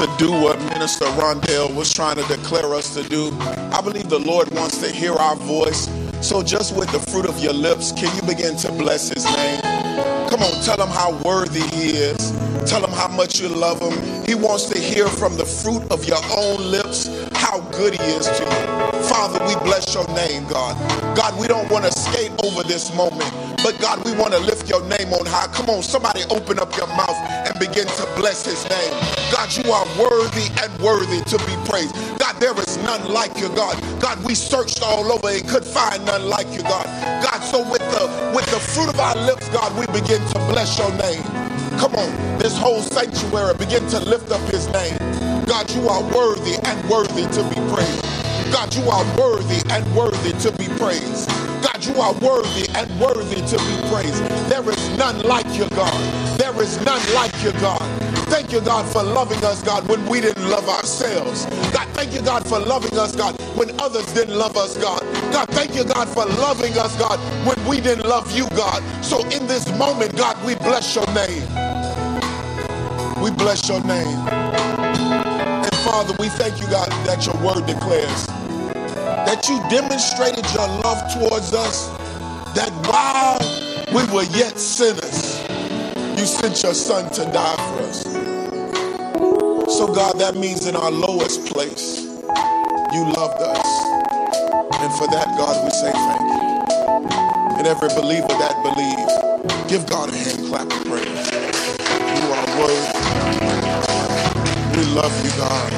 to do what Minister Rondell was trying to declare us to do. I believe the Lord wants to hear our voice. So, just with the fruit of your lips, can you begin to bless his name? Come on, tell him how worthy he is. Tell him how much you love him. He wants to hear from the fruit of your own lips how good he is to you. Father, we bless your name, God. God, we don't want to skate over this moment, but God, we want to lift your name on high. Come on, somebody open up your mouth and begin to bless his name. God, you are worthy and worthy to be praised. God, there is none like you, God. God, we searched all over and could find none like you, God. God, so with the with the fruit of our lips, God, we begin to bless your name. Come on, this whole sanctuary begin to lift up his name. God, you are worthy and worthy to be praised. God, you are worthy and worthy to be praised. God, you are worthy and worthy to be praised. There is none like you, God. There is none like you, God. Thank you, God, for loving us, God, when we didn't love ourselves. God, thank you, God, for loving us, God, when others didn't love us, God. God, thank you, God, for loving us, God, when we didn't love you, God. So in this moment, God, we bless your name. We bless your name. And Father, we thank you, God, that your word declares that you demonstrated your love towards us, that while we were yet sinners, you sent your son to die for us. So, God, that means in our lowest place, you loved us. And for that, God, we say thank you. And every believer that believes, give God a hand clap of praise. You are worthy. We love you, God.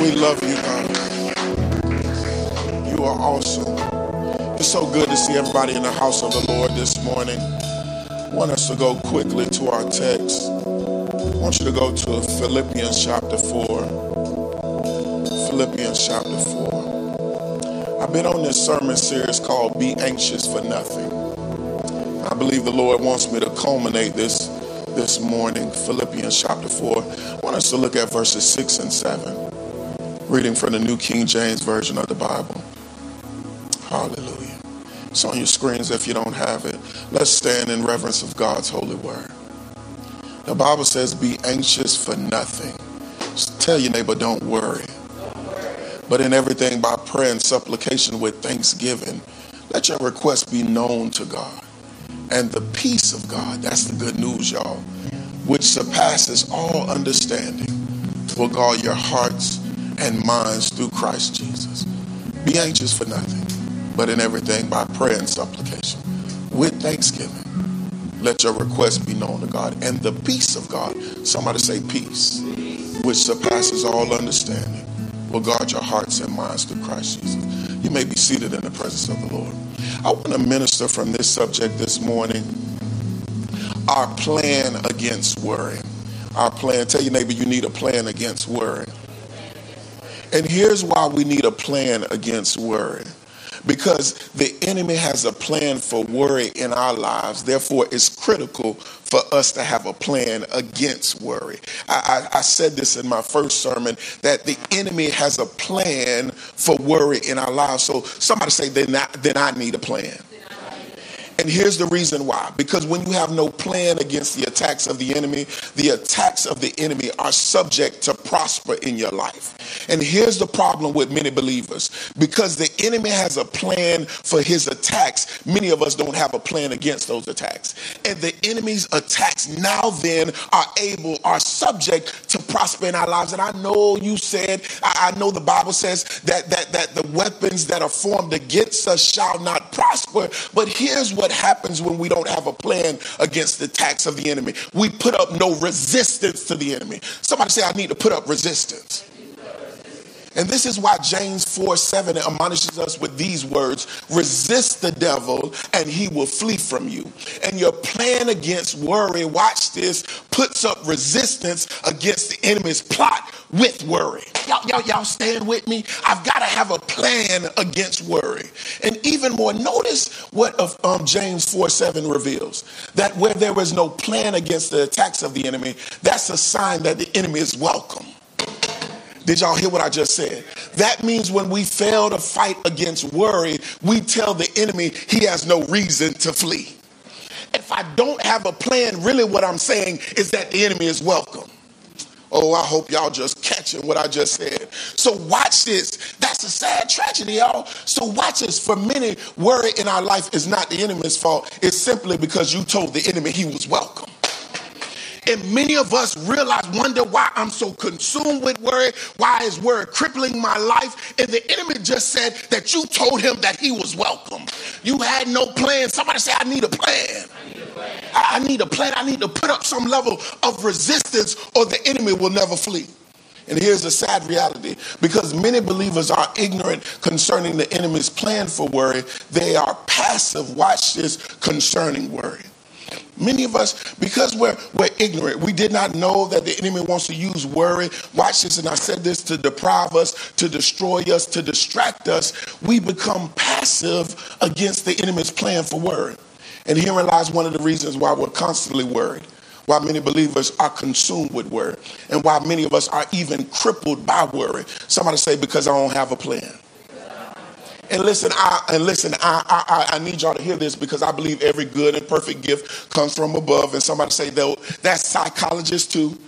We love you, God. Are awesome. It's so good to see everybody in the house of the Lord this morning. I want us to go quickly to our text. I want you to go to Philippians chapter 4. Philippians chapter 4. I've been on this sermon series called Be Anxious for Nothing. I believe the Lord wants me to culminate this this morning, Philippians chapter 4. I want us to look at verses 6 and 7, reading from the New King James Version of the Bible. Hallelujah. It's on your screens if you don't have it. Let's stand in reverence of God's holy word. The Bible says, Be anxious for nothing. Just tell your neighbor, don't worry. But in everything by prayer and supplication with thanksgiving, let your requests be known to God. And the peace of God, that's the good news, y'all, which surpasses all understanding, will guard your hearts and minds through Christ Jesus. Be anxious for nothing, but in everything by prayer and supplication with thanksgiving. Let your requests be known to God. And the peace of God, somebody say peace, which surpasses all understanding, will guard your hearts and minds through Christ Jesus. You may be seated in the presence of the Lord. I want to minister from this subject this morning. Our plan against worry. Our plan. Tell your neighbor you need a plan against worry. And here's why we need a plan against worry. Because the enemy has a plan for worry in our lives. Therefore, it's critical for us to have a plan against worry. I, I, I, said this in my first sermon that the enemy has a plan for worry in our lives. So somebody say, then I, then I need a plan. And here's the reason why. Because when you have no plan against the attacks of the enemy, the attacks of the enemy are subject to prosper in your life. And here's the problem with many believers. Because the enemy has a plan for his attacks, many of us don't have a plan against those attacks. And the enemy's attacks now then are able, are subject to prosper in our lives. And I know you said, I, know the Bible says that, that, that the weapons that are formed against us shall not prosper. But here's what what happens when we don't have a plan against the attacks of the enemy. We put up no resistance to the enemy. Somebody say, I need to put up resistance. And this is why James 4 7 admonishes us with these words resist the devil and he will flee from you. And your plan against worry, watch this, puts up resistance against the enemy's plot with worry. Y'all, y'all, y'all stand with me? I've got to have a plan against worry. And even more, notice what um, James 4 7 reveals that where there is no plan against the attacks of the enemy, that's a sign that the enemy is welcome. Did y'all hear what I just said? That means when we fail to fight against worry, we tell the enemy he has no reason to flee. If I don't have a plan, really what I'm saying is that the enemy is welcome. Oh, I hope y'all just catching what I just said. So watch this. That's a sad tragedy, y'all. So watch this. For many, worry in our life is not the enemy's fault. It's simply because you told the enemy he was welcome. And many of us realize, wonder why I'm so consumed with worry, why is worry crippling my life? And the enemy just said that you told him that he was welcome. You had no plan. Somebody say, I need a plan. I need a plan. I need to put up some level of resistance, or the enemy will never flee. And here's the sad reality because many believers are ignorant concerning the enemy's plan for worry, they are passive, watch this, concerning worry. Many of us, because we're, we're ignorant, we did not know that the enemy wants to use worry. Watch this, and I said this to deprive us, to destroy us, to distract us. We become passive against the enemy's plan for worry. And herein lies one of the reasons why we're constantly worried, why many believers are consumed with worry, and why many of us are even crippled by worry. Somebody say, because I don't have a plan. And listen, I and listen, I, I I need y'all to hear this because I believe every good and perfect gift comes from above. And somebody say though that's psychologists too.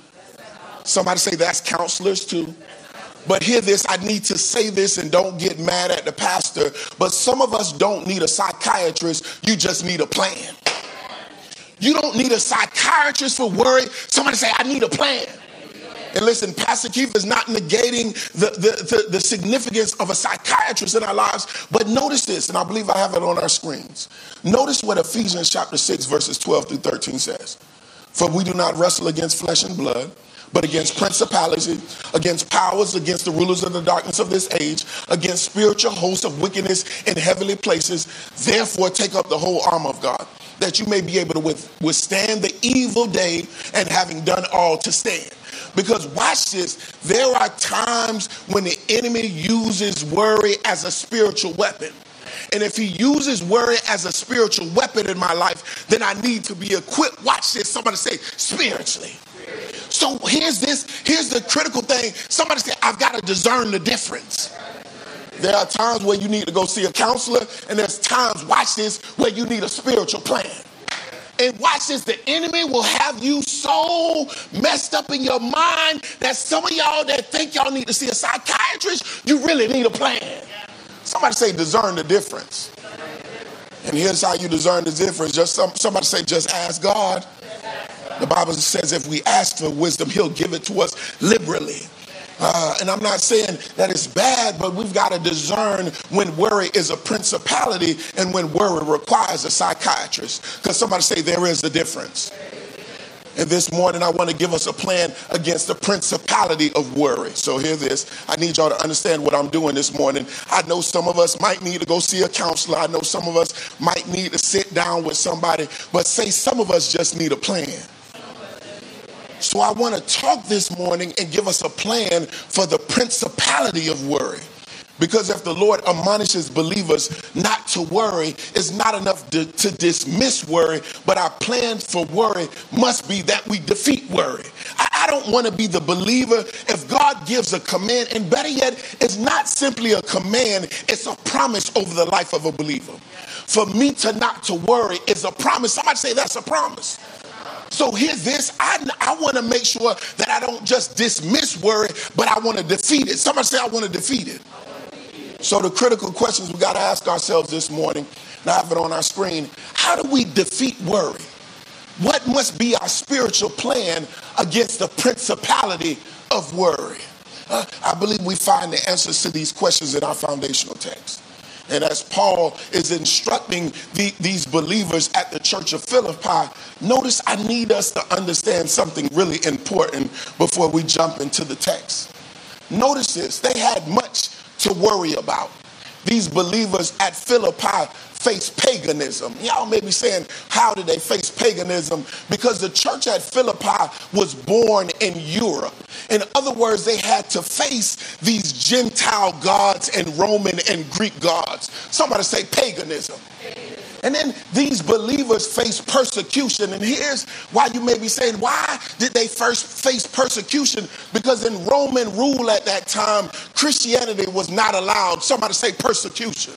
Somebody say that's counselors too. But hear this, I need to say this and don't get mad at the pastor. But some of us don't need a psychiatrist, you just need a plan. You don't need a psychiatrist for worry. Somebody say, I need a plan. And listen, Pastor Keith is not negating the, the, the, the, significance of a psychiatrist in our lives, but notice this, and I believe I have it on our screens. Notice what Ephesians chapter 6, verses 12 through 13 says. For we do not wrestle against flesh and blood, but against principalities, against powers, against the rulers of the darkness of this age, against spiritual hosts of wickedness in heavenly places. Therefore, take up the whole armor of God, that you may be able to withstand the evil day, and having done all to stand. Because watch this, there are times when the enemy uses worry as a spiritual weapon. And if he uses worry as a spiritual weapon in my life, then I need to be equipped. Watch this. Somebody say, spiritually. So here's this, here's the critical thing. Somebody say, I've got to discern the difference. There are times where you need to go see a counselor, and there's times, watch this, where you need a spiritual plan. And watch this, the enemy will have you so messed up in your mind that some of y'all that think y'all need to see a psychiatrist, you really need a plan. Somebody say, discern the difference. And here's how you discern the difference. Just some, somebody say, just ask God. The Bible says if we ask for wisdom, he'll give it to us liberally. Uh, and I'm not saying that it's bad, but we've got to discern when worry is a principality and when worry requires a psychiatrist. Because somebody say there is a difference. And this morning, I want to give us a plan against the principality of worry. So, hear this. I need y'all to understand what I'm doing this morning. I know some of us might need to go see a counselor. I know some of us might need to sit down with somebody, but say some of us just need a plan. So I want to talk this morning and give us a plan for the principality of worry. Because if the Lord admonishes believers not to worry, it's not enough to, to, dismiss worry, but our plan for worry must be that we defeat worry. I, I don't want to be the believer if God gives a command, and better yet, it's not simply a command, it's a promise over the life of a believer. For me to not to worry is a promise. Somebody say that's a promise. So here's this. I, I want to make sure that I don't just dismiss worry, but I want to defeat it. Somebody say, I want to defeat it. So the critical questions we got to ask ourselves this morning, and I have it on our screen. How do we defeat worry? What must be our spiritual plan against the principality of worry? Uh, I believe we find the answers to these questions in our foundational text. And as Paul is instructing the, these believers at the church of Philippi, notice I need us to understand something really important before we jump into the text. Notice this they had much to worry about. these believers at Philippi face paganism. Y'all may be saying, how did they face paganism? Because the church at Philippi was born in Europe. In other words, they had to face these Gentile gods and Roman and Greek gods. Somebody say paganism. And then these believers face persecution. And here's why you may be saying, why did they first face persecution? Because in Roman rule at that time, Christianity was not allowed. Somebody say persecution.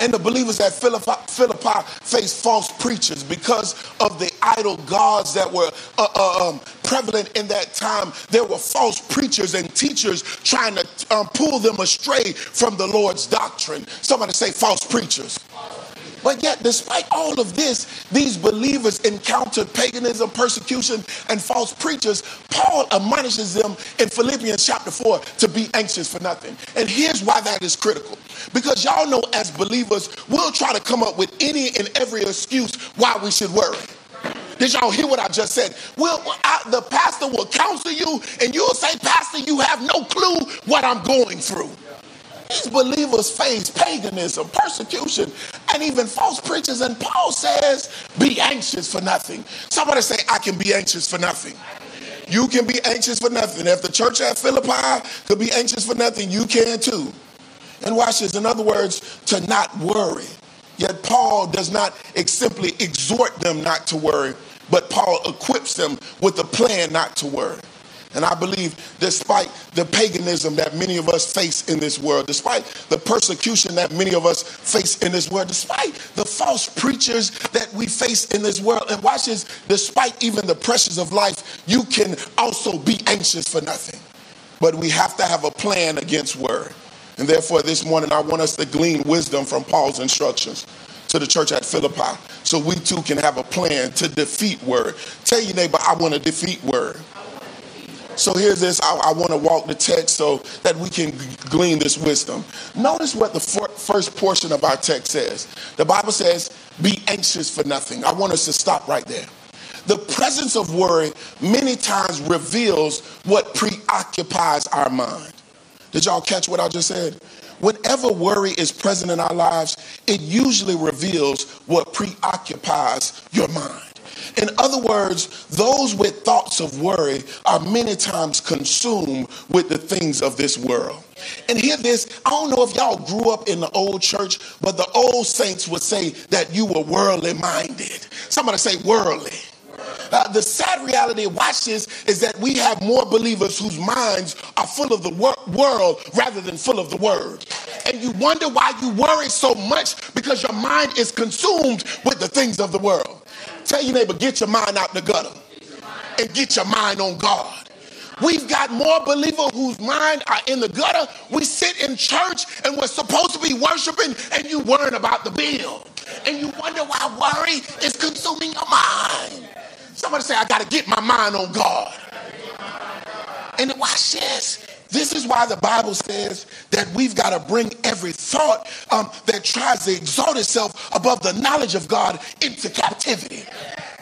And the believers at Philippi, Philippi faced false preachers because of the idol gods that were uh, uh, um, prevalent in that time. There were false preachers and teachers trying to um, pull them astray from the Lord's doctrine. Somebody say false preachers. But yet, despite all of this, these believers encountered paganism, persecution, and false preachers. Paul admonishes them in Philippians chapter 4 to be anxious for nothing. And here's why that is critical. Because y'all know, as believers, we'll try to come up with any and every excuse why we should worry. Did y'all hear what I just said? Well, I, the pastor will counsel you, and you'll say, Pastor, you have no clue what I'm going through. These believers face paganism, persecution, and even false preachers. And Paul says, Be anxious for nothing. Somebody say, I can be anxious for nothing. You can be anxious for nothing. If the church at Philippi could be anxious for nothing, you can too. And watch this. In other words, to not worry. Yet Paul does not simply exhort them not to worry, but Paul equips them with a plan not to worry. And I believe, despite the paganism that many of us face in this world, despite the persecution that many of us face in this world, despite the false preachers that we face in this world, and watch this, despite even the pressures of life, you can also be anxious for nothing. But we have to have a plan against worry. And therefore, this morning, I want us to glean wisdom from Paul's instructions to the church at Philippi so we too can have a plan to defeat worry. Tell your neighbor, I want to defeat worry. So here's this. I, I want to walk the text so that we can glean this wisdom. Notice what the for, first portion of our text says. The Bible says, Be anxious for nothing. I want us to stop right there. The presence of worry many times reveals what preoccupies our mind. Did y'all catch what I just said? Whenever worry is present in our lives, it usually reveals what preoccupies your mind. In other words, those with thoughts of worry are many times consumed with the things of this world. And hear this I don't know if y'all grew up in the old church, but the old saints would say that you were worldly minded. Somebody say worldly. Uh, the sad reality, watch this, is that we have more believers whose minds are full of the wor- world rather than full of the word. And you wonder why you worry so much because your mind is consumed with the things of the world. Tell your neighbor, get your mind out the gutter and get your mind on God. We've got more believers whose mind are in the gutter. We sit in church and we're supposed to be worshiping, and you worrying about the bill. And you wonder why worry is consuming your mind. Somebody say, I got to get my mind on God. And watch this. This is why the Bible says that we've got to bring every thought um, that tries to exalt itself above the knowledge of God into captivity.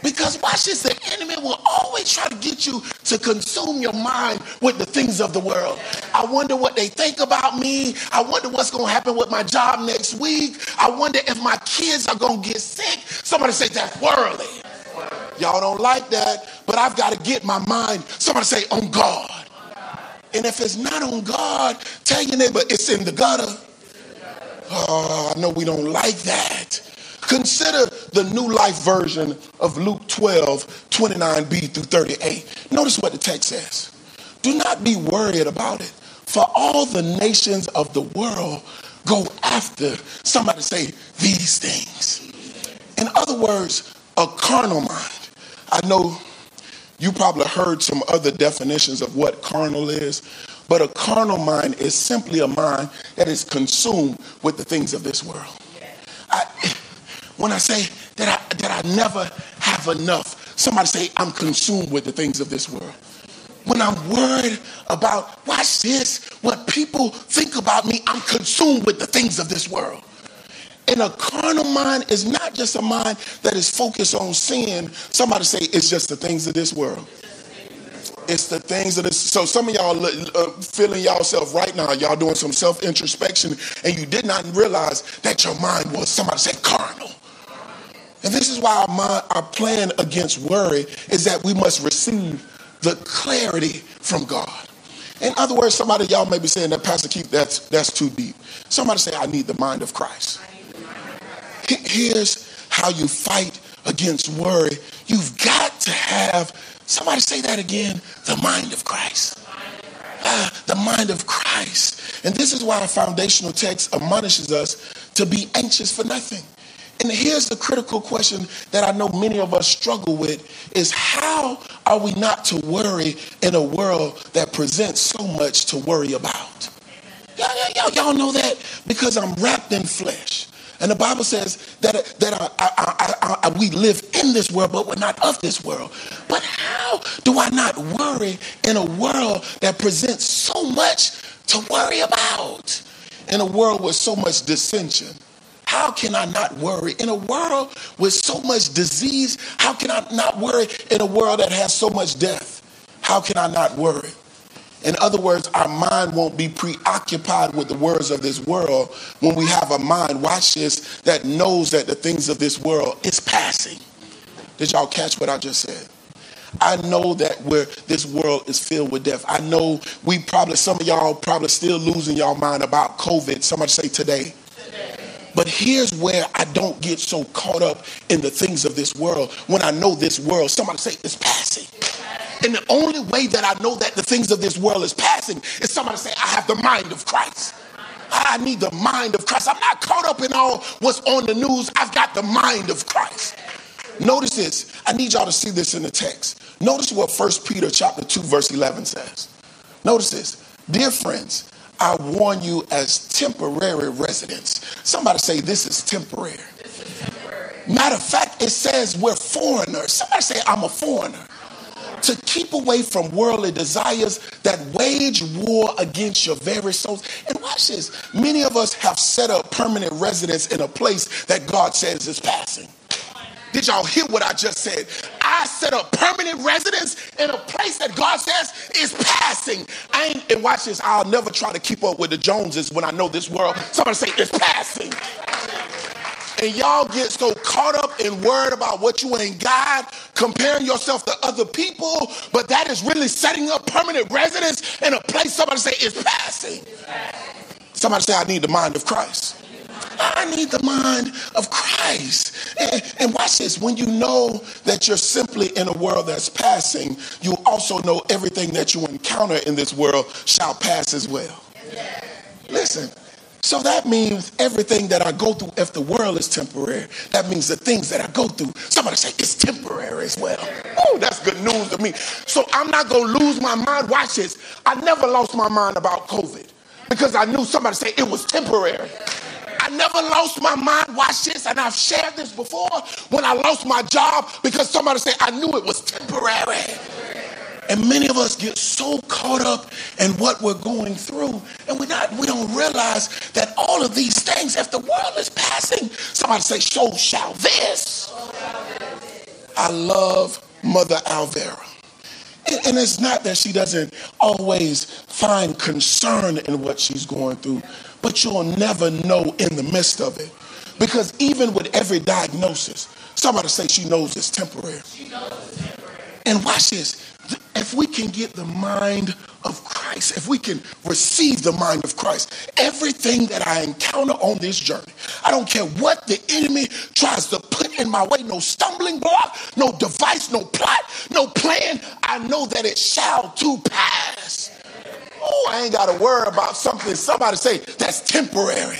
Because watch this, the enemy will always try to get you to consume your mind with the things of the world. I wonder what they think about me. I wonder what's going to happen with my job next week. I wonder if my kids are going to get sick. Somebody say that's worldly. Y'all don't like that, but I've got to get my mind, somebody say, on God. And if it's not on God, tell your neighbor it's in the gutter. Oh, I know we don't like that. Consider the New Life version of Luke 12, 29b through 38. Notice what the text says. Do not be worried about it, for all the nations of the world go after, somebody say, these things. In other words, a carnal mind. I know you probably heard some other definitions of what carnal is, but a carnal mind is simply a mind that is consumed with the things of this world. I, when I say that I, that I never have enough, somebody say I'm consumed with the things of this world. When I'm worried about, watch this, what people think about me, I'm consumed with the things of this world. And a carnal mind is not just a mind that is focused on sin. Somebody say it's just the things of this world. It's the things that is. So some of y'all uh, feeling yourself right now. Y'all doing some self introspection, and you did not realize that your mind was. Somebody said carnal. And this is why our, mind, our plan against worry is that we must receive the clarity from God. In other words, somebody y'all may be saying that Pastor Keith, that's that's too deep. Somebody say, I need the mind of Christ. Here's how you fight against worry. You've got to have somebody say that again, the mind of Christ. Uh, the mind of Christ. And this is why our foundational text admonishes us to be anxious for nothing. And here's the critical question that I know many of us struggle with is how are we not to worry in a world that presents so much to worry about? Y'all, y'all, y'all know that because I'm wrapped in flesh. And the Bible says that, that we live in this world, but we're not of this world. But how do I not worry in a world that presents so much to worry about? In a world with so much dissension, how can I not worry? In a world with so much disease, how can I not worry? In a world that has so much death, how can I not worry? In other words, our mind won't be preoccupied with the words of this world when we have a mind, watch this, that knows that the things of this world is passing. Did y'all catch what I just said? I know that where this world is filled with death. I know we probably, some of y'all probably still losing y'all mind about COVID. Somebody say today. But here's where I don't get so caught up in the things of this world when I know this world, somebody say, it's passing. And the only way that I know that the things of this world is passing is somebody say, I have the mind of Christ. I need the mind of Christ. I'm not caught up in all what's on the news. I've got the mind of Christ. Notice this. I need y'all to see this in the text. Notice what 1 Peter chapter 2 verse 11 says. Notice this. Dear friends, I warn you as temporary residents. Somebody say, This is temporary. Matter of fact, it says we're foreigners. Somebody say, I'm a foreigner. To keep away from worldly desires that wage war against your very souls. And watch this many of us have set up permanent residence in a place that God says is passing. Did y'all hear what I just said? I set up permanent residence in a place that God says is passing. I ain't, and watch this, I'll never try to keep up with the Joneses when I know this world. Somebody say it's passing. And y'all get so caught up and worried about what you ain't got, comparing yourself to other people, but that is really setting up permanent residence in a place somebody say is passing. Somebody say, I need the mind of Christ. I need the mind of Christ. And, and, watch this when you know that you're simply in a world that's passing, you also know everything that you encounter in this world shall pass as well. Listen. So that means everything that I go through, if the world is temporary, that means the things that I go through, somebody say it's temporary as well. Oh, that's good news to me. So I'm not going to lose my mind. Watch this. I never lost my mind about COVID because I knew somebody say it was temporary. I never lost my mind. Watch this, and I've shared this before when I lost my job because somebody said I knew it was temporary. And many of us get so caught up in what we're going through, and we're not, we don't realize that all of these things, if the world is passing, somebody say, so shall this. I love Mother Alvera. And it's not that she doesn't always find concern in what she's going through, but you'll never know in the midst of it. Because even with every diagnosis, somebody say she knows it's temporary. Knows it's temporary. And watch this. If we can get the mind of Christ, if we can receive the mind of Christ, everything that I encounter on this journey, I don't care what the enemy tries to put in my way, no stumbling block, no device, no plot, no plan, I know that it shall to pass. Oh, I ain't got to worry about something somebody say that's temporary.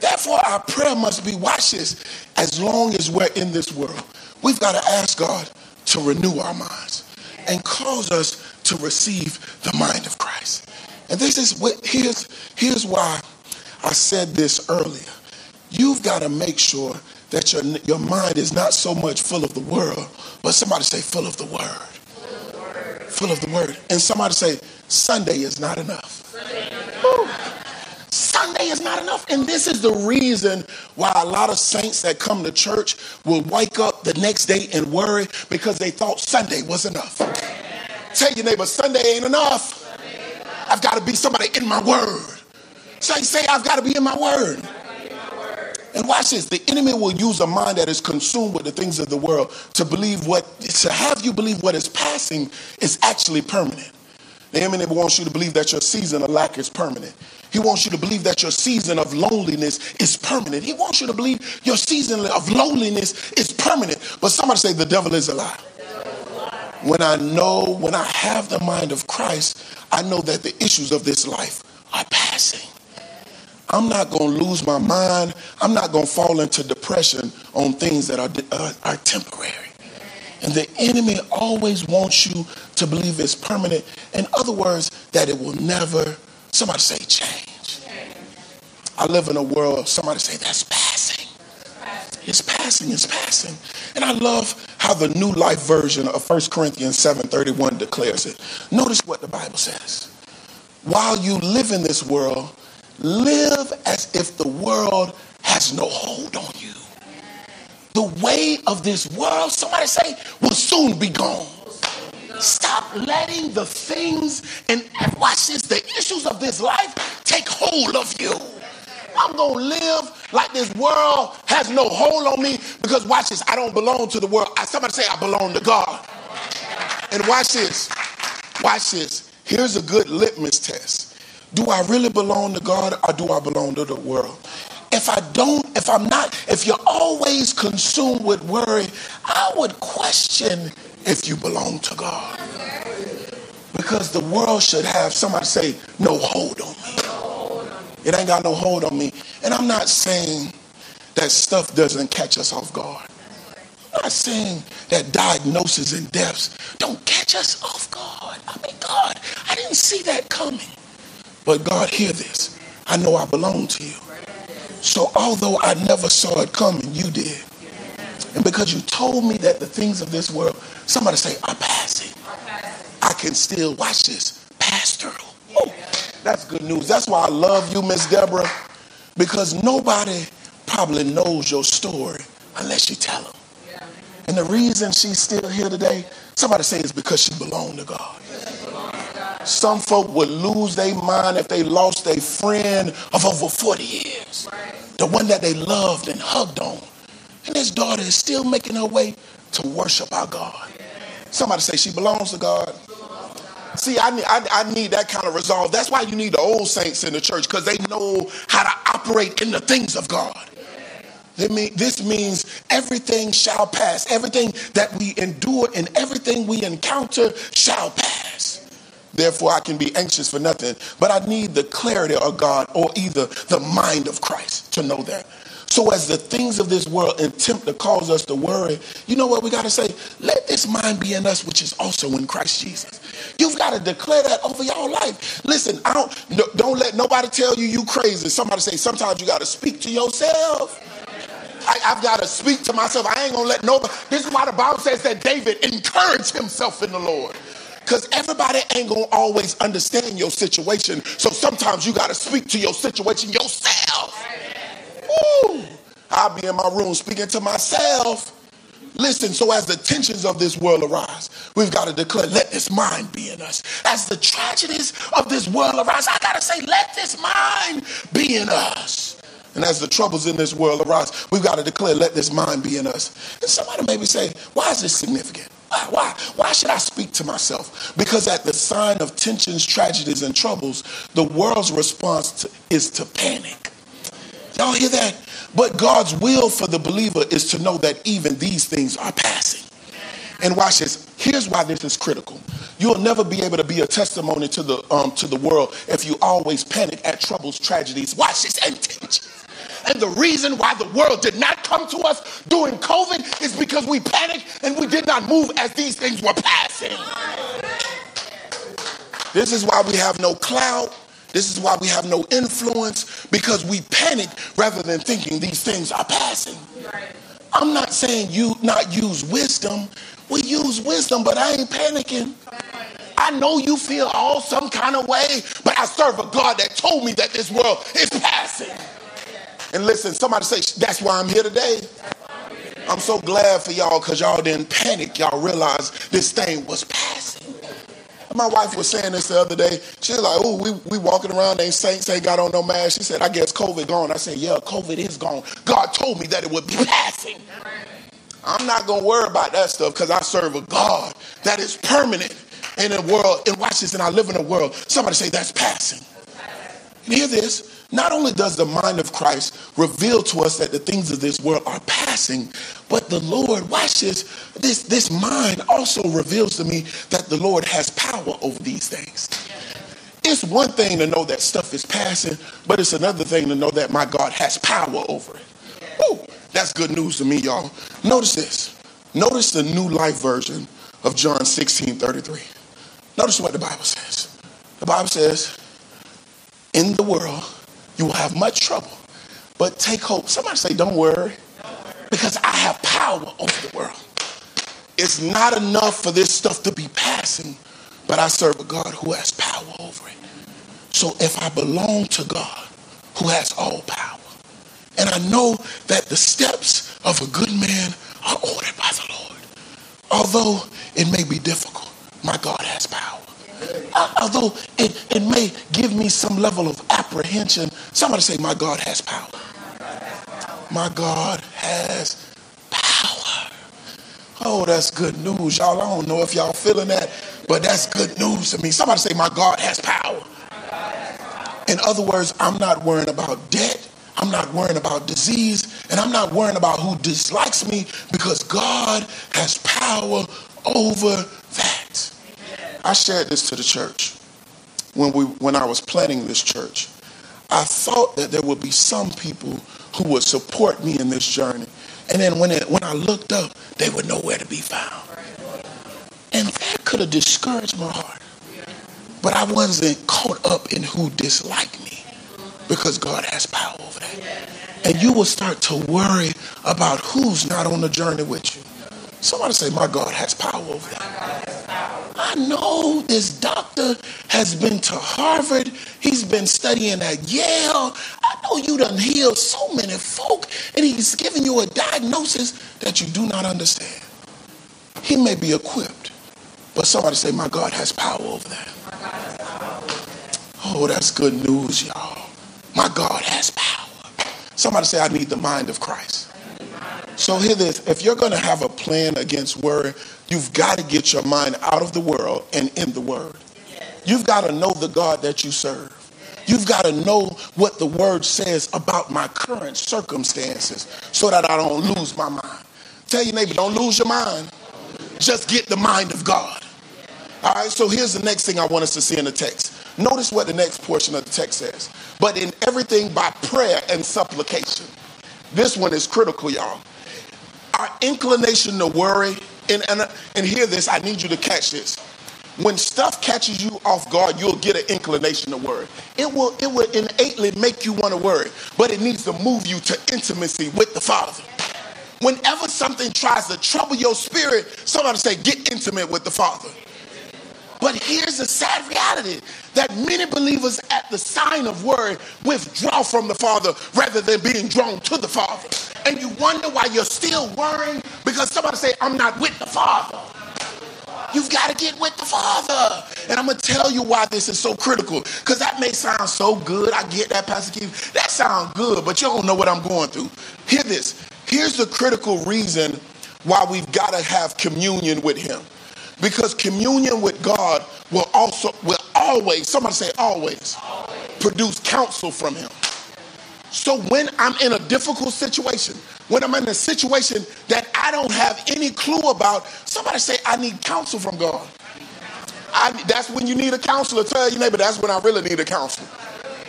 Therefore, our prayer must be watch as long as we're in this world. We've got to ask God to renew our minds and cause us to receive the mind of Christ. And this is what here's here's why I said this earlier. You've got to make sure that your your mind is not so much full of the world, but somebody say full of the word. Full of the word. And somebody say Sunday is not enough. Sunday is not enough. And this is the reason why a lot of saints that come to church will wake up the next day and worry because they thought Sunday was enough. Tell your neighbor, Sunday ain't enough. I've got to be somebody in my word. Say, say, I've got to be in my word. And watch this. The enemy will use a mind that is consumed with the things of the world to believe what, to have you believe what is passing is actually permanent. The enemy wants you to believe that your season of lack is permanent. He wants you to believe that your season of loneliness is permanent. He wants you to believe your season of loneliness is permanent. But somebody say the devil is a lie. When I know, when I have the mind of Christ, I know that the issues of this life are passing. I'm not going to lose my mind. I'm not going to fall into depression on things that are, uh, are temporary. And the enemy always wants you to believe it's permanent. In other words, that it will never, somebody say, change. I live in a world, somebody say, that's passing. It's passing, it's passing. And I love how the New Life version of 1 Corinthians 7:31 declares it. Notice what the Bible says. While you live in this world, live as if the world has no hold on you. The way of this world, somebody say, will soon be gone. Stop letting the things and watch this, the issues of this life take hold of you. I'm to live like this world has no hold on me because watch this, I don't belong to the world. Somebody say, I belong to God. And watch this. Watch this. Here's a good litmus test. Do I really belong to God or do I belong to the world? If I don't, if I'm not, if you're always consumed with worry, I would question if you belong to God. Because the world should have somebody say, no hold on me. It ain't got no hold on me. And I'm not saying that stuff doesn't catch us off guard. I'm not saying that diagnoses and deaths don't catch us off guard. I mean, God, I didn't see that coming. But God, hear this. I know I belong to you. So although I never saw it coming, you did. And because you told me that the things of this world, somebody say, are passing. I can still watch this, pass through. Oh, that's good news. That's why I love you, Miss Deborah, because nobody probably knows your story unless you tell them. And the reason she's still here today, somebody say is because she belonged to God. Some folk would lose their mind if they lost a friend of over 40 years. The one that they loved and hugged on. And his daughter is still making her way to worship our God. Somebody say she belongs to God. See, I need, I, I need that kind of resolve. That's why you need the old saints in the church because they know how to operate in the things of God. Mean, this means everything shall pass. Everything that we endure and everything we encounter shall pass. Therefore, I can be anxious for nothing. But I need the clarity of God or either the mind of Christ to know that. So, as the things of this world attempt to cause us to worry, you know what we got to say? Let this mind be in us, which is also in Christ Jesus. You've got to declare that over your life. Listen, I don't, don't let nobody tell you you crazy. Somebody say sometimes you got to speak to yourself. I, have got to speak to myself. I ain't gonna let nobody. This is why the Bible says that David encouraged himself in the Lord. Because everybody ain't going to always understand your situation. So sometimes you got to speak to your situation yourself. Ooh, I'll be in my room speaking to myself. Listen, so as the tensions of this world arise, we've got to declare, let this mind be in us. As the tragedies of this world arise, I got to say, let this mind be in us. And as the troubles in this world arise, we've got to declare, let this mind be in us. And somebody maybe say, why is this significant? Why? Why should I speak to myself? Because at the sign of tensions, tragedies, and troubles, the world's response to, is to panic. Y'all hear that? But God's will for the believer is to know that even these things are passing. And watch this. Here's why this is critical. You'll never be able to be a testimony to the um, to the world if you always panic at troubles, tragedies. Watch this and tensions. And the reason why the world did not come to us during COVID is because we panicked and we did not move as these things were passing. This is why we have no clout. This is why we have no influence because we panic rather than thinking these things are passing. I'm not saying you not use wisdom. We use wisdom, but I ain't panicking. I know you feel all some kind of way, but I serve a God that told me that this world is passing. And listen, somebody say, that's why I'm here today. I'm so glad for y'all because y'all didn't panic. Y'all realized this thing was passing. My wife was saying this the other day. She was like, "Oh, we we walking around, ain't saints ain't got on no mask." She said, "I guess COVID gone." I said, "Yeah, COVID is gone. God told me that it would be passing." I'm not gonna worry about that stuff because I serve a God that is permanent in a world. And watch this, and I live in a world. Somebody say that's passing. And hear this. Not only does the mind of Christ reveal to us that the things of this world are passing, but the Lord, watch this, this, this mind also reveals to me that the Lord has power over these things. It's one thing to know that stuff is passing, but it's another thing to know that my God has power over it. Woo, that's good news to me, y'all. Notice this. Notice the new life version of John 16 33. Notice what the Bible says. The Bible says, In the world, you will have much trouble, but take hope. Somebody say, Don't worry, because I have power over the world. It's not enough for this stuff to be passing, but I serve a God who has power over it. So if I belong to God who has all power, and I know that the steps of a good man are ordered by the Lord, although it may be difficult, my God has power. Although it, it may give me some level of apprehension, somebody say, My God has power. My God has power. Oh, that's good news, y'all. I don't know if y'all feeling that, but that's good news to me. Somebody say, My God has power. In other words, I'm not worrying about debt. I'm not worrying about disease, and I'm not worrying about who dislikes me because God has power over. I shared this to the church when we when I was planning this church. I thought that there would be some people who would support me in this journey. And then when it, when I looked up, they were nowhere to be found. And that could have discouraged my heart. But I wasn't caught up in who disliked me because God has power over that. And you will start to worry about who's not on the journey with you. Somebody say, My God has power over that. I know this doctor has been to Harvard. He's been studying at Yale. I know you done healed so many folk, and he's giving you a diagnosis that you do not understand. He may be equipped, but somebody say, My God has power over that. Oh, that's good news, y'all. My God has power. Somebody say, I need the mind of Christ. So hear this. If you're going to have a plan against worry, you've got to get your mind out of the world and in the word. You've got to know the God that you serve. You've got to know what the word says about my current circumstances so that I don't lose my mind. Tell your neighbor, don't lose your mind. Just get the mind of God. All right, so here's the next thing I want us to see in the text. Notice what the next portion of the text says. But in everything by prayer and supplication. This one is critical, y'all. Our inclination to worry, and, and, and hear this, I need you to catch this. When stuff catches you off guard, you'll get an inclination to worry. It will, it will innately make you want to worry, but it needs to move you to intimacy with the Father. Whenever something tries to trouble your spirit, somebody say, get intimate with the Father. But here's the sad reality that many believers at the sign of worry withdraw from the Father rather than being drawn to the Father. And you wonder why you're still worrying because somebody say, I'm not with the Father. You've got to get with the Father. And I'm going to tell you why this is so critical. Because that may sound so good. I get that, Pastor Keith. That sounds good, but you don't know what I'm going through. Hear this. Here's the critical reason why we've got to have communion with Him. Because communion with God will also, will always, somebody say always, always. produce counsel from Him. So when I'm in a difficult situation, when I'm in a situation that I don't have any clue about, somebody say, I need counsel from God. I, that's when you need a counselor. Tell your neighbor, that's when I really need a counselor.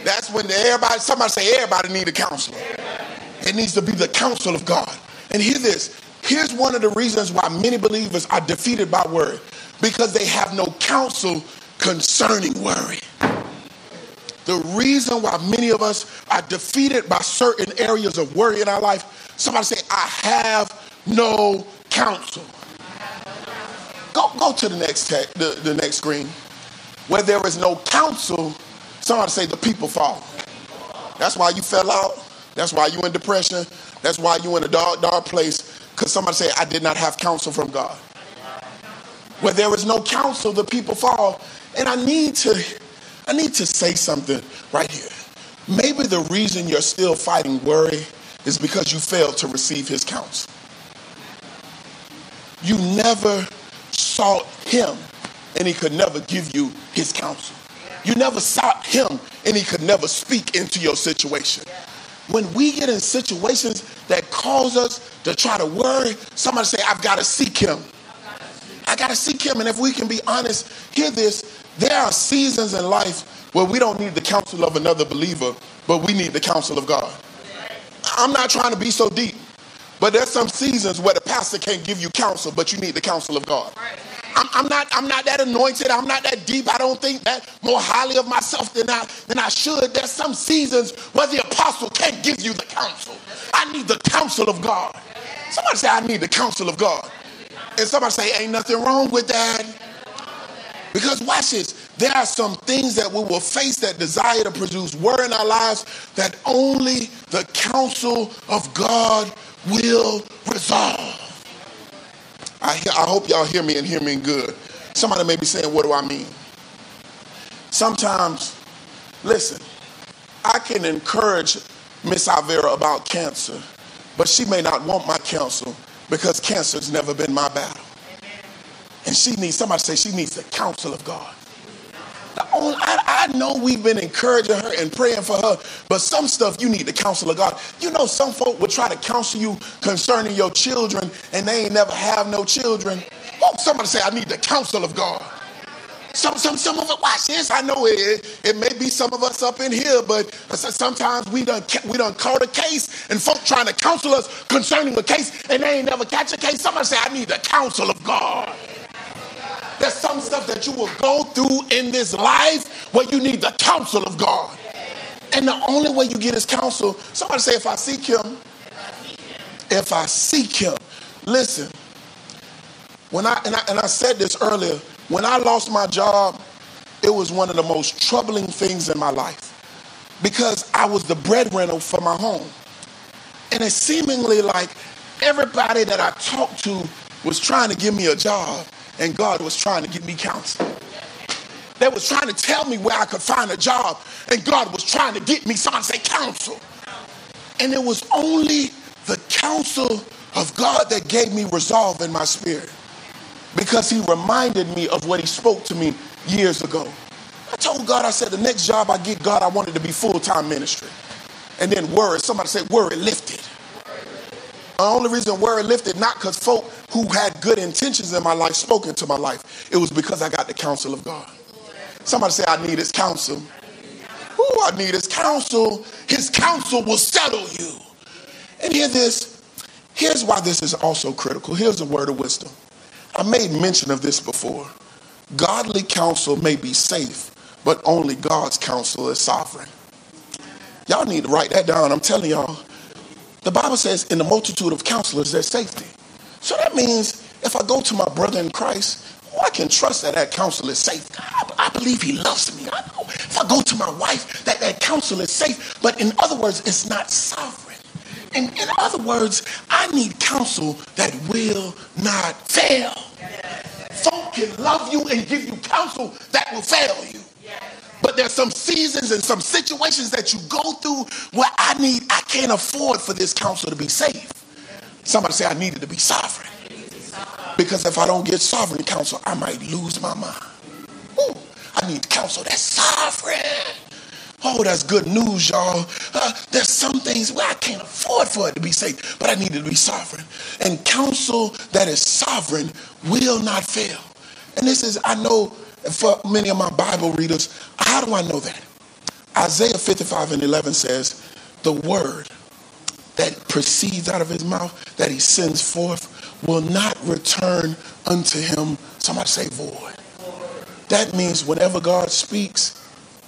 That's when everybody, somebody say, everybody need a counselor. It needs to be the counsel of God. And hear this. Here's one of the reasons why many believers are defeated by worry. Because they have no counsel concerning worry. The reason why many of us are defeated by certain areas of worry in our life, somebody say, I have no counsel. Go, go to the next te- the, the next screen. Where there is no counsel, somebody say the people fall. That's why you fell out. That's why you in depression. That's why you in a dark, dark place. Because somebody say, I did not have counsel from God. Where there is no counsel, the people fall. And I need to, I need to say something right here. Maybe the reason you're still fighting worry is because you failed to receive his counsel. You never sought him and he could never give you his counsel. You never sought him and he could never speak into your situation. When we get in situations that cause us to try to worry, somebody say, I've got to seek him. I got to seek him. And if we can be honest, hear this. There are seasons in life where we don't need the counsel of another believer, but we need the counsel of God. I'm not trying to be so deep, but there's some seasons where the pastor can't give you counsel, but you need the counsel of God. I'm, I'm, not I'm not that anointed. I'm not that deep. I don't think that more highly of myself than I than I should. There's some seasons where the apostle can't give you the counsel. I need the counsel of God. Somebody say I need the counsel of God. And somebody say ain't nothing wrong with that. Because watch this. There are some things that we will face that desire to produce worry in our lives that only the counsel of God will resolve. I, I hope y'all hear me and hear me good. Somebody may be saying, What do I mean? Sometimes, listen, I can encourage Miss Alvera about cancer, but she may not want my counsel because cancer's never been my battle. And she needs, somebody say she needs the counsel of God. Only, I, I, know we've been encouraging her and praying for her, but some stuff you need the counsel of God. You know, some folk will try to counsel you concerning your children and they ain't never have no children. Oh, somebody say, I need the counsel of God. Some, some, some of it, watch this. I know it, it may be some of us up in here, but sometimes we done, we done caught a case and folk trying to counsel us concerning a case and they ain't never catch a case. Somebody say, I need the counsel of God. There's some stuff that you will go through in this life where you need the counsel of God. And the only way you get his counsel, somebody say, if I seek him, if I seek him. Listen, when I and, I and I said this earlier, when I lost my job, it was one of the most troubling things in my life because I was the breadwinner for my home. And it seemingly like everybody that I talked to was trying to give me a job and God was trying to give me counsel. They was trying to tell me where I could find a job, and God was trying to get me someone say counsel. And it was only the counsel of God that gave me resolve in my spirit because he reminded me of what he spoke to me years ago. I told God, I said, the next job I get, God, I wanted to be full-time ministry. And then worry, somebody said, word lifted. The only reason word lifted, not because folk who had good intentions in my life spoke into my life. It was because I got the counsel of God. Somebody say, I need his counsel. Ooh, I need his counsel. His counsel will settle you. And hear this. Here's why this is also critical. Here's a word of wisdom. I made mention of this before. Godly counsel may be safe, but only God's counsel is sovereign. Y'all need to write that down. I'm telling y'all. The Bible says, in the multitude of counselors, there's safety. So that means if I go to my brother in Christ, oh, I can trust that that counsel is safe. I, I believe he loves me. I know. If I go to my wife, that that counsel is safe. But in other words, it's not sovereign. And in other words, I need counsel that will not fail. Folk can love you and give you counsel that will fail you. But there's some seasons and some situations that you go through where I need, I can't afford for this counsel to be safe. Somebody say, I needed to be sovereign. Because if I don't get sovereign counsel, I might lose my mind. Ooh, I need counsel that's sovereign. Oh, that's good news, y'all. Uh, there's some things where I can't afford for it to be safe, but I need it to be sovereign. And counsel that is sovereign will not fail. And this is, I know for many of my Bible readers, how do I know that? Isaiah 55 and 11 says, The word that proceeds out of his mouth, that he sends forth, will not return unto him. Somebody say void. That means whenever God speaks,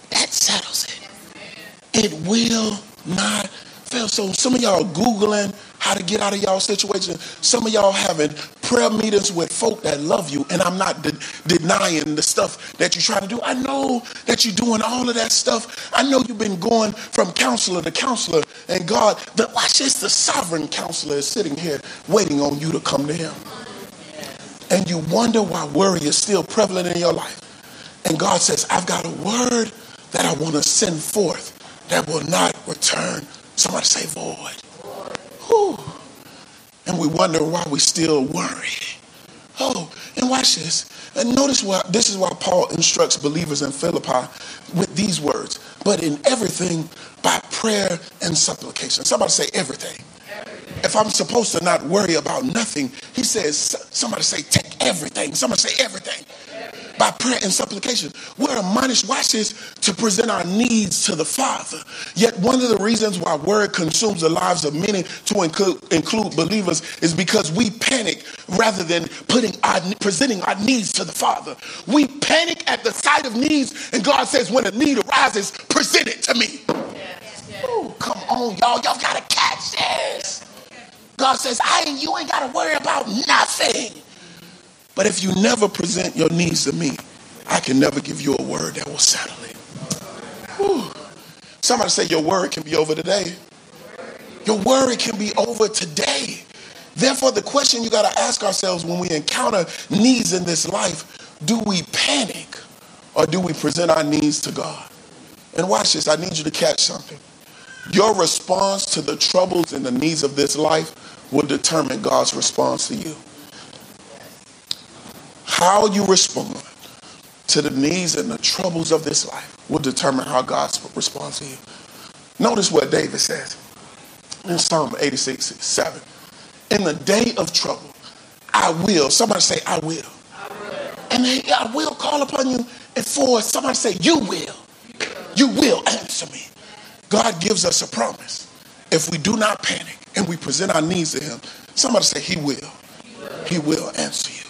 that settles it. It will not fail. So some of y'all Googling how to get out of y'all situation. Some of y'all having prayer meetings with folk that love you, and I'm not de- denying the stuff that you try to do. I know that you're doing all of that stuff. I know you've been going from counselor to counselor, and God, the, watch this, the sovereign counselor is sitting here waiting on you to come to him. and you wonder why worry is still prevalent in your life. And God says, I've got a word that I want to send forth that will not return. Somebody say void. Whew. And we wonder why we still worry. Oh, and watch this. And notice what this is why Paul instructs believers in Philippi with these words. But in everything by prayer and supplication. Somebody say everything. everything. If I'm supposed to not worry about nothing, he says, somebody say take everything. Somebody say everything by prayer and supplication. We're admonished, watch this, to present our needs to the Father. Yet one of the reasons why word consumes the lives of many to include, include believers is because we panic rather than putting our, presenting our needs to the Father. We panic at the sight of needs, and God says, when a need arises, present it to me. Ooh, come on, y'all. Y'all gotta catch this. God says, I ain't you ain't gotta worry about nothing. But if you never present your needs to me, I can never give you a word that will settle it. Whew. Somebody say your word can be over today. Your word can be over today. Therefore, the question you got to ask ourselves when we encounter needs in this life do we panic or do we present our needs to God? And watch this, I need you to catch something. Your response to the troubles and the needs of this life will determine God's response to you. How you respond to the needs and the troubles of this life will determine how God responds to you. Notice what David says in Psalm 86 7. In the day of trouble, I will. Somebody say, I will. I will. And I will call upon you. And for somebody say, You will. You will answer me. God gives us a promise. If we do not panic and we present our needs to Him, somebody say, He will. He will answer you.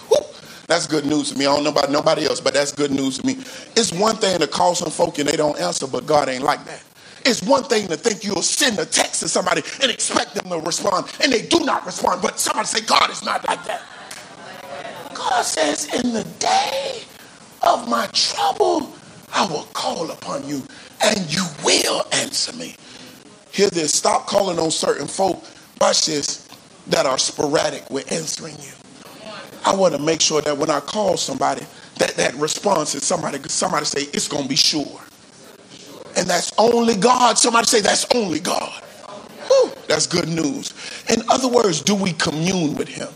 That's good news to me. I don't know about nobody else, but that's good news to me. It's one thing to call some folk and they don't answer, but God ain't like that. It's one thing to think you'll send a text to somebody and expect them to respond, and they do not respond. But somebody say, God is not like that. God says, In the day of my trouble, I will call upon you, and you will answer me. Hear this. Stop calling on certain folk, watch this, that are sporadic with answering you. I want to make sure that when I call somebody, that that response is somebody somebody say it's going to be sure. And that's only God. Somebody say that's only God. Whew, that's good news. In other words, do we commune with him?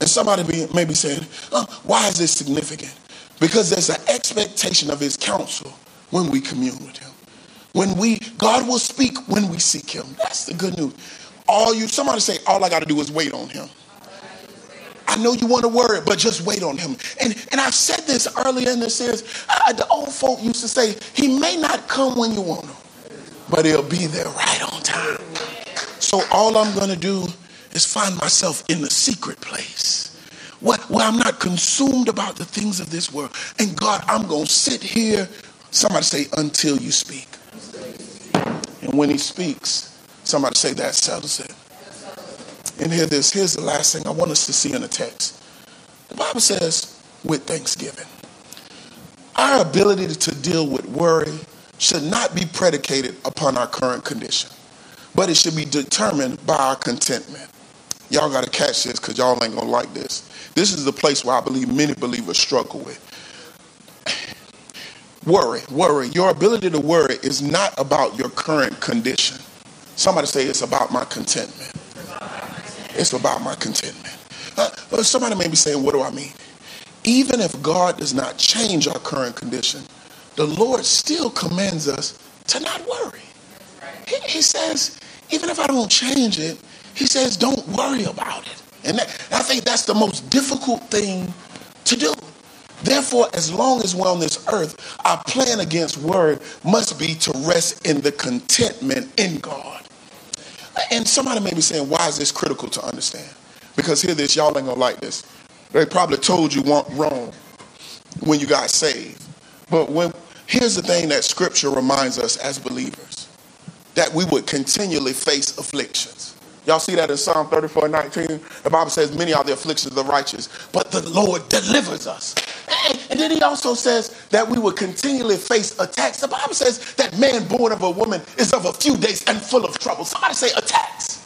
And somebody be, may be saying, oh, why is this significant? Because there's an expectation of his counsel when we commune with him. When we, God will speak when we seek him. That's the good news. All you, somebody say, all I got to do is wait on him. I know you want to worry, but just wait on him. And and I've said this earlier in the series. Uh, the old folk used to say, he may not come when you want him, but he'll be there right on time. So all I'm going to do is find myself in the secret place where, where I'm not consumed about the things of this world. And God, I'm going to sit here, somebody say, until you speak. And when he speaks, somebody say, that settles it. And hear this. Here's the last thing I want us to see in the text. The Bible says, with thanksgiving. Our ability to deal with worry should not be predicated upon our current condition, but it should be determined by our contentment. Y'all got to catch this because y'all ain't going to like this. This is the place where I believe many believers struggle with. worry, worry. Your ability to worry is not about your current condition. Somebody say it's about my contentment. It's about my contentment. Uh, somebody may be saying, What do I mean? Even if God does not change our current condition, the Lord still commands us to not worry. He, he says, Even if I don't change it, He says, Don't worry about it. And that, I think that's the most difficult thing to do. Therefore, as long as we're on this earth, our plan against worry must be to rest in the contentment in God. And somebody may be saying, why is this critical to understand? Because hear this, y'all ain't gonna like this. They probably told you wrong when you got saved. But when here's the thing that scripture reminds us as believers that we would continually face afflictions. Y'all see that in Psalm 34 19? The Bible says, Many are the afflictions of the righteous, but the Lord delivers us. And then he also says that we will continually face attacks. The Bible says that man born of a woman is of a few days and full of trouble. Somebody say attacks.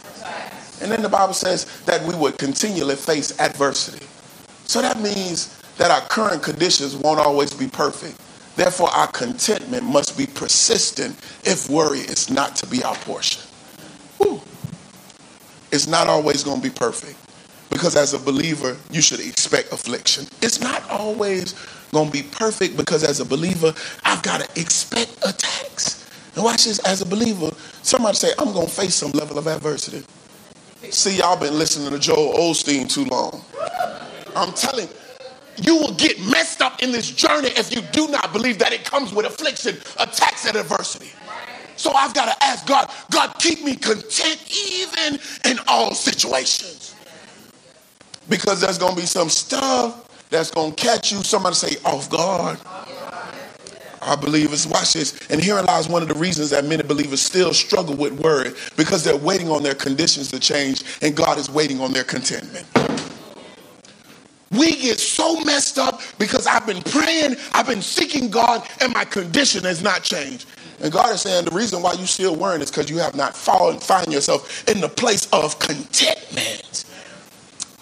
And then the Bible says that we would continually face adversity. So that means that our current conditions won't always be perfect. Therefore, our contentment must be persistent if worry is not to be our portion. Whew. It's not always going to be perfect because as a believer, you should expect affliction. It's not always going to be perfect because as a believer, I've got to expect attacks. And watch this, as a believer, somebody say, I'm going to face some level of adversity. See, y'all been listening to Joel Osteen too long. I'm telling you will get messed up in this journey if you do not believe that it comes with affliction, attacks, and adversity. So I've got to ask God, God, keep me content even in all situations. Because there's going to be some stuff that's going to catch you, somebody say, off guard. Our believers, watch this. And herein lies one of the reasons that many believers still struggle with worry because they're waiting on their conditions to change and God is waiting on their contentment. We get so messed up because I've been praying, I've been seeking God, and my condition has not changed. And God is saying the reason why you still worrying is because you have not fallen, find yourself in the place of contentment.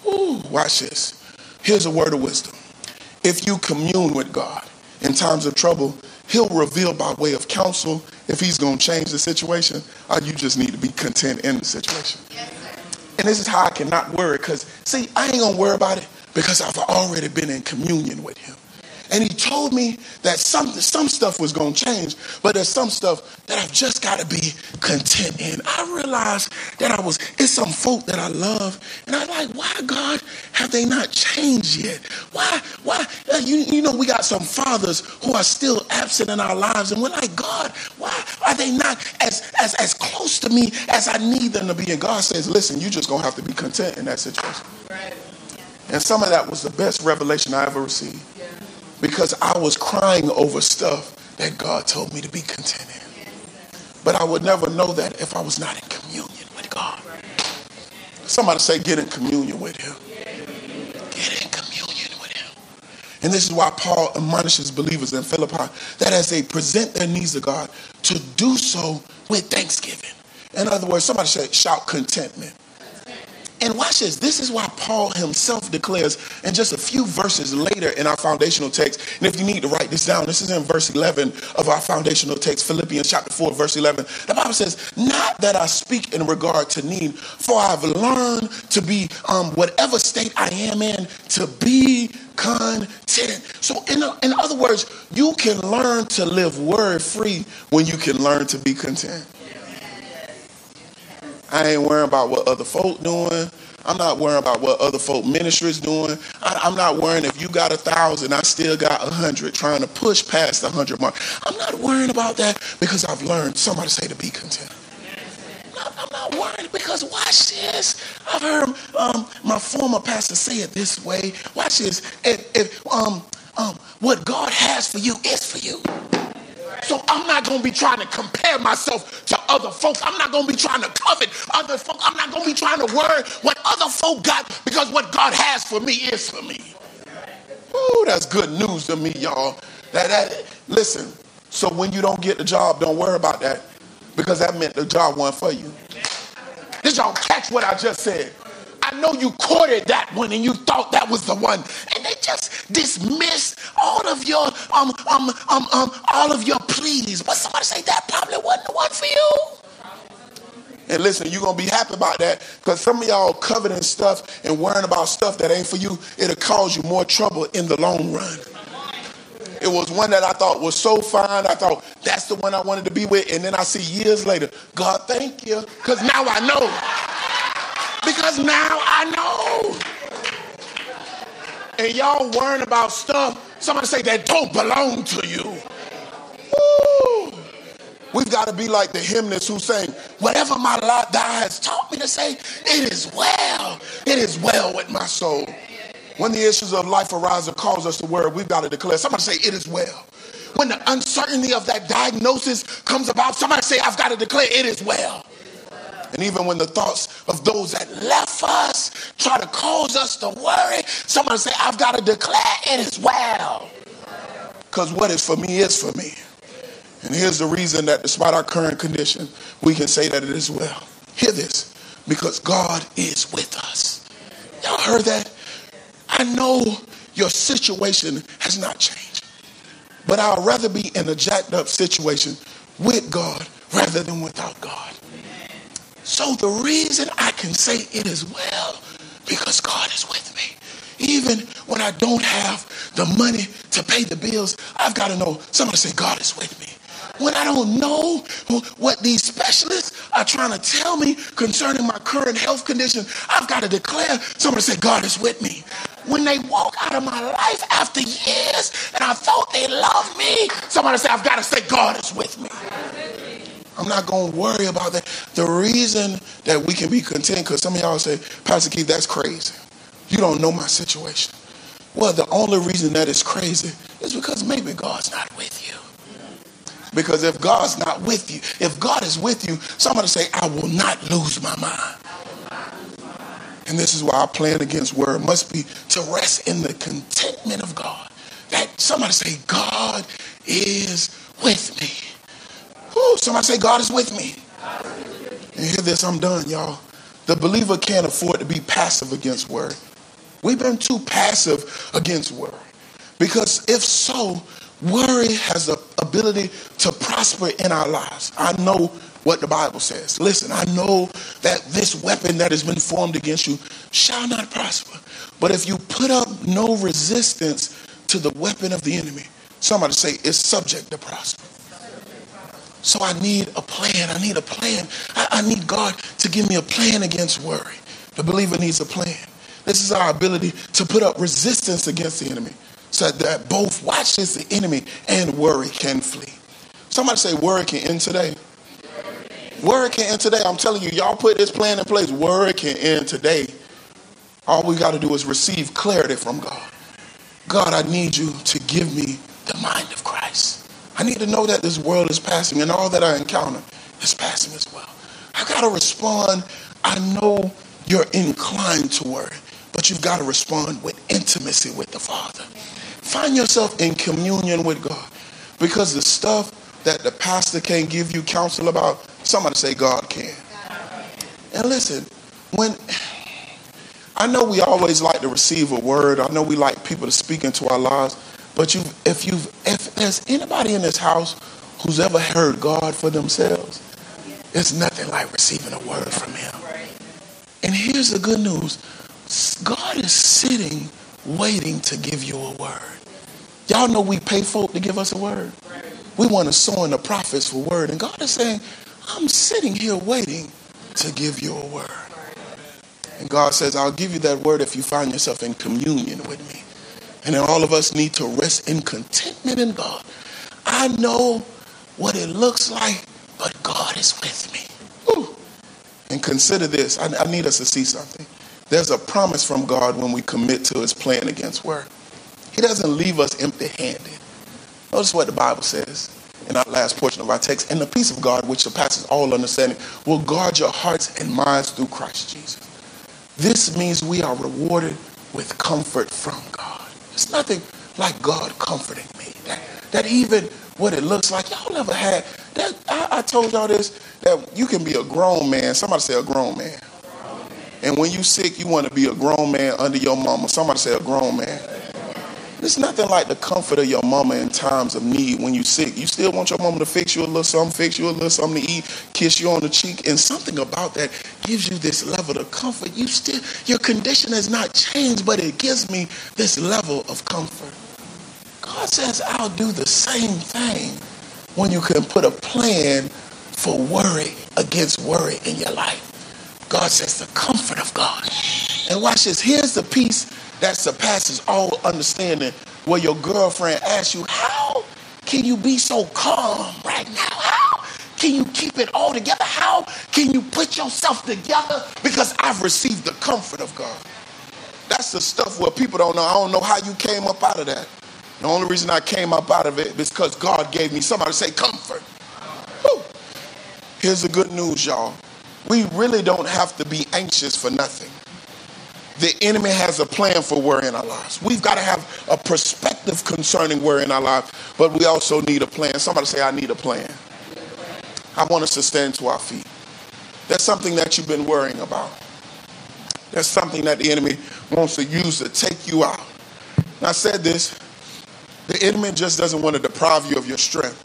Ooh, watch this. Here's a word of wisdom. If you commune with God in times of trouble, He'll reveal by way of counsel if He's going to change the situation, or you just need to be content in the situation. Yes, and this is how I cannot worry because, see, I ain't going to worry about it because I've already been in communion with him. And he told me that some, some stuff was going to change, but there's some stuff that I've just got to be content in. I realized that I was, it's some folk that I love, and I'm like, why, God, have they not changed yet? Why, why, uh, you, you know, we got some fathers who are still absent in our lives, and we're like, God, why are they not as, as, as close to me as I need them to be? And God says, listen, you just going to have to be content in that situation. Right. And some of that was the best revelation I ever received. Because I was crying over stuff that God told me to be content in. But I would never know that if I was not in communion with God. Somebody say, get in communion with Him. Get in communion with Him. And this is why Paul admonishes believers in Philippi that as they present their needs to God, to do so with thanksgiving. In other words, somebody say, shout contentment. And watch this. This is why Paul himself declares and just a few verses later in our foundational text. And if you need to write this down, this is in verse 11 of our foundational text, Philippians chapter 4, verse 11. The Bible says, Not that I speak in regard to need, for I've learned to be, um, whatever state I am in, to be content. So, in, in other words, you can learn to live worry free when you can learn to be content. I ain't worrying about what other folk doing. I'm not worrying about what other folk ministries doing. I, am not worrying if you got a thousand, I still got a hundred, trying to push past the hundred mark. I'm not worrying about that because I've learned. Somebody say to be content. I'm not worried because watch this. I've heard um, my former pastor say it this way. Watch this. If, if um, um, what God has for you is for you. So I'm not going to be trying to compare myself to other folks. I'm not going to be trying to covet other folks. I'm not going to be trying to worry what other folk got because what God has for me is for me. Ooh, that's good news to me, y'all. That, that listen. So when you don't get the job, don't worry about that because that meant the job wasn't for you. Did y'all catch what I just said? I know you courted that one and you thought that was the one. And they just dismissed all of your um um um um all of your pleas. But somebody say that probably wasn't the one for you. And listen, you're gonna be happy about that because some of y'all coveting stuff and worrying about stuff that ain't for you, it'll cause you more trouble in the long run. It was one that I thought was so fine. I thought that's the one I wanted to be with. And then I see years later, God, thank you. Because now I know. Because now I know. And y'all worrying about stuff, somebody say that don't belong to you. Woo. We've got to be like the hymnist who's saying, Whatever my Lord thou has taught me to say, it is well. It is well with my soul. When the issues of life arise and cause us to worry, we've got to declare. Somebody say, It is well. When the uncertainty of that diagnosis comes about, somebody say, I've got to declare, It is well. And even when the thoughts of those that left us try to cause us to worry, somebody say, I've got to declare it is well. Because what is for me is for me. And here's the reason that despite our current condition, we can say that it is well. Hear this because God is with us. Y'all heard that? I know your situation has not changed, but I'd rather be in a jacked up situation with God rather than without God. So the reason I can say it is well, because God is with me. Even when I don't have the money to pay the bills, I've got to know somebody say, God is with me. When I don't know what these specialists are trying to tell me concerning my current health condition, I've got to declare, somebody say, God is with me. When they walk out of my life after years and I thought they loved me, somebody say, I've got to say, God is with me. I'm not going to worry about that. The reason that we can be content, because some of y'all say, Pastor Keith, that's crazy. You don't know my situation. Well, the only reason that is crazy is because maybe God's not with you. Because if God's not with you, if God is with you, somebody say, I will not lose my mind. And this is why our plan against word must be to rest in the contentment of God. That somebody say, God is with me. Ooh, somebody say, God is with me. And hear this, I'm done, y'all. The believer can't afford to be passive against word. We've been too passive against worry. Because if so, worry has the ability to prosper in our lives. I know what the Bible says. Listen, I know that this weapon that has been formed against you shall not prosper. But if you put up no resistance to the weapon of the enemy, somebody say it's subject to prosper. So I need a plan. I need a plan. I, I need God to give me a plan against worry. The believer needs a plan. This is our ability to put up resistance against the enemy so that both, watch this, the enemy and worry can flee. Somebody say, worry can end today. Worry can end today. I'm telling you, y'all put this plan in place. Worry can end today. All we got to do is receive clarity from God. God, I need you to give me the mind of Christ. I need to know that this world is passing and all that I encounter is passing as well. I got to respond. I know you're inclined to worry but you've got to respond with intimacy with the Father. Find yourself in communion with God because the stuff that the pastor can't give you counsel about, somebody say God can. And listen, when I know we always like to receive a word, I know we like people to speak into our lives, but you if you if there's anybody in this house who's ever heard God for themselves, it's nothing like receiving a word from him. And here's the good news. God is sitting waiting to give you a word. Y'all know we pay folk to give us a word. We want to sow in the prophets for word. And God is saying, I'm sitting here waiting to give you a word. And God says, I'll give you that word if you find yourself in communion with me. And all of us need to rest in contentment in God. I know what it looks like, but God is with me. Ooh. And consider this. I, I need us to see something. There's a promise from God when we commit to his plan against work. He doesn't leave us empty handed. Notice what the Bible says in our last portion of our text. And the peace of God, which surpasses all understanding, will guard your hearts and minds through Christ Jesus. This means we are rewarded with comfort from God. It's nothing like God comforting me. That, that even what it looks like, y'all ever had that I, I told y'all this, that you can be a grown man. Somebody say a grown man and when you sick, you want to be a grown man under your mama. Somebody say a grown man. There's nothing like the comfort of your mama in times of need when you're sick. You still want your mama to fix you a little something, fix you a little something to eat, kiss you on the cheek, and something about that gives you this level of comfort. You still your condition has not changed, but it gives me this level of comfort. God says, I'll do the same thing when you can put a plan for worry against worry in your life. God says the comfort of God. And watch this. Here's the peace that surpasses all understanding. Where your girlfriend asks you, How can you be so calm right now? How can you keep it all together? How can you put yourself together? Because I've received the comfort of God. That's the stuff where people don't know. I don't know how you came up out of that. The only reason I came up out of it is because God gave me somebody to say comfort. Here's the good news, y'all we really don't have to be anxious for nothing. The enemy has a plan for worry in our lives. We've got to have a perspective concerning worry in our lives, but we also need a plan. Somebody say, I need a plan. I want us to stand to our feet. That's something that you've been worrying about. There's something that the enemy wants to use to take you out. And I said this the enemy just doesn't want to deprive you of your strength,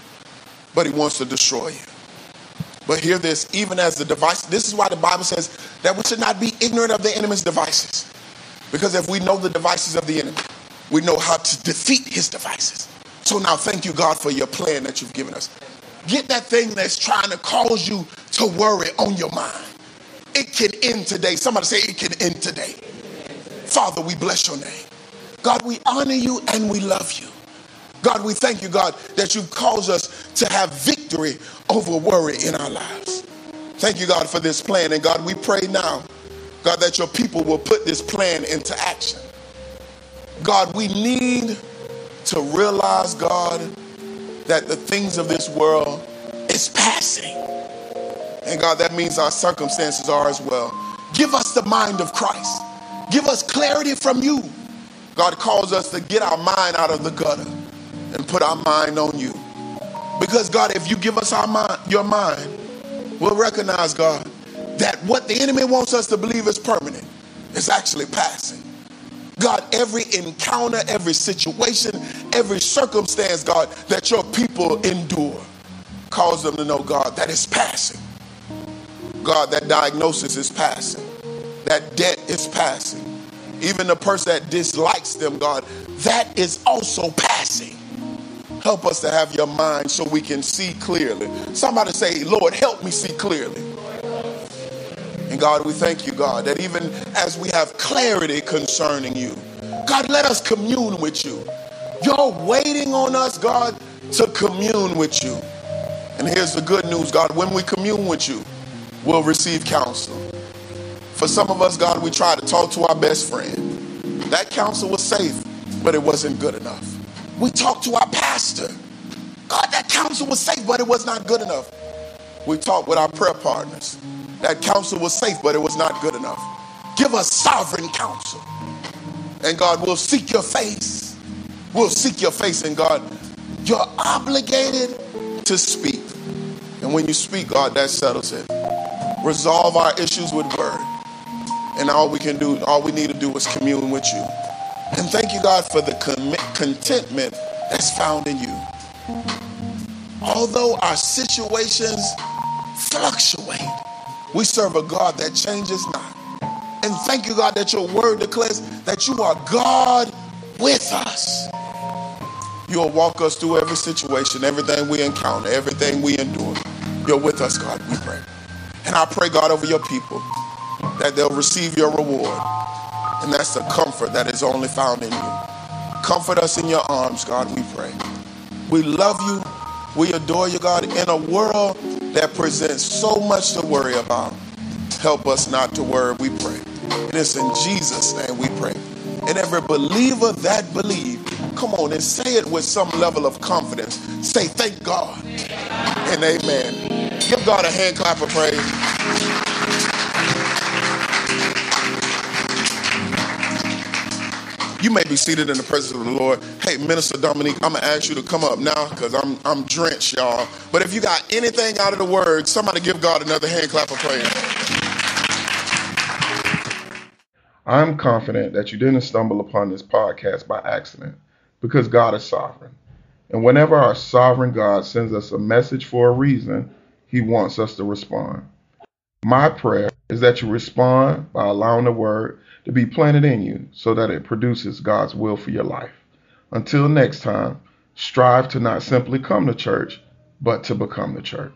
but he wants to destroy you. But hear this, even as the device, this is why the Bible says that we should not be ignorant of the enemy's devices. Because if we know the devices of the enemy, we know how to defeat his devices. So now thank you, God, for your plan that you've given us. Get that thing that's trying to cause you to worry on your mind. It can end today. Somebody say it can end today. Father, we bless your name. God, we honor you and we love you. God, we thank you, God, that you cause us to have victory over worry in our lives. Thank you, God, for this plan. And God, we pray now, God, that your people will put this plan into action. God, we need to realize, God, that the things of this world is passing. And God, that means our circumstances are as well. Give us the mind of Christ. Give us clarity from you. God calls us to get our mind out of the gutter and put our mind on you. Because God, if you give us our mind, your mind, we'll recognize, God, that what the enemy wants us to believe is permanent is actually passing. God, every encounter, every situation, every circumstance, God, that your people endure, cause them to know, God, that is passing. God, that diagnosis is passing. That debt is passing. Even the person that dislikes them, God, that is also passing. Help us to have your mind so we can see clearly. Somebody say, Lord, help me see clearly. And God, we thank you, God, that even as we have clarity concerning you, God, let us commune with you. You're waiting on us, God, to commune with you. And here's the good news, God, when we commune with you, we'll receive counsel. For some of us, God, we try to talk to our best friend. That counsel was safe, but it wasn't good enough. We talked to our pastor. God, that counsel was safe, but it was not good enough. We talked with our prayer partners. That counsel was safe, but it was not good enough. Give us sovereign counsel. And God, we'll seek your face. We'll seek your face, and God, you're obligated to speak. And when you speak, God, that settles it. Resolve our issues with word. And all we can do, all we need to do is commune with you. And thank you, God, for the contentment that's found in you. Although our situations fluctuate, we serve a God that changes not. And thank you, God, that your word declares that you are God with us. You'll walk us through every situation, everything we encounter, everything we endure. You're with us, God, we pray. And I pray, God, over your people that they'll receive your reward. And that's the comfort that is only found in you. Comfort us in your arms, God, we pray. We love you. We adore you, God, in a world that presents so much to worry about. Help us not to worry, we pray. And it's in Jesus' name we pray. And every believer that believe, come on and say it with some level of confidence. Say, thank God and amen. Give God a hand clap of praise. You may be seated in the presence of the Lord. Hey, Minister Dominique, I'm gonna ask you to come up now because I'm I'm drenched, y'all. But if you got anything out of the word, somebody give God another hand clap of praise. I'm confident that you didn't stumble upon this podcast by accident because God is sovereign. And whenever our sovereign God sends us a message for a reason, he wants us to respond. My prayer is that you respond by allowing the word to be planted in you so that it produces God's will for your life. Until next time, strive to not simply come to church, but to become the church.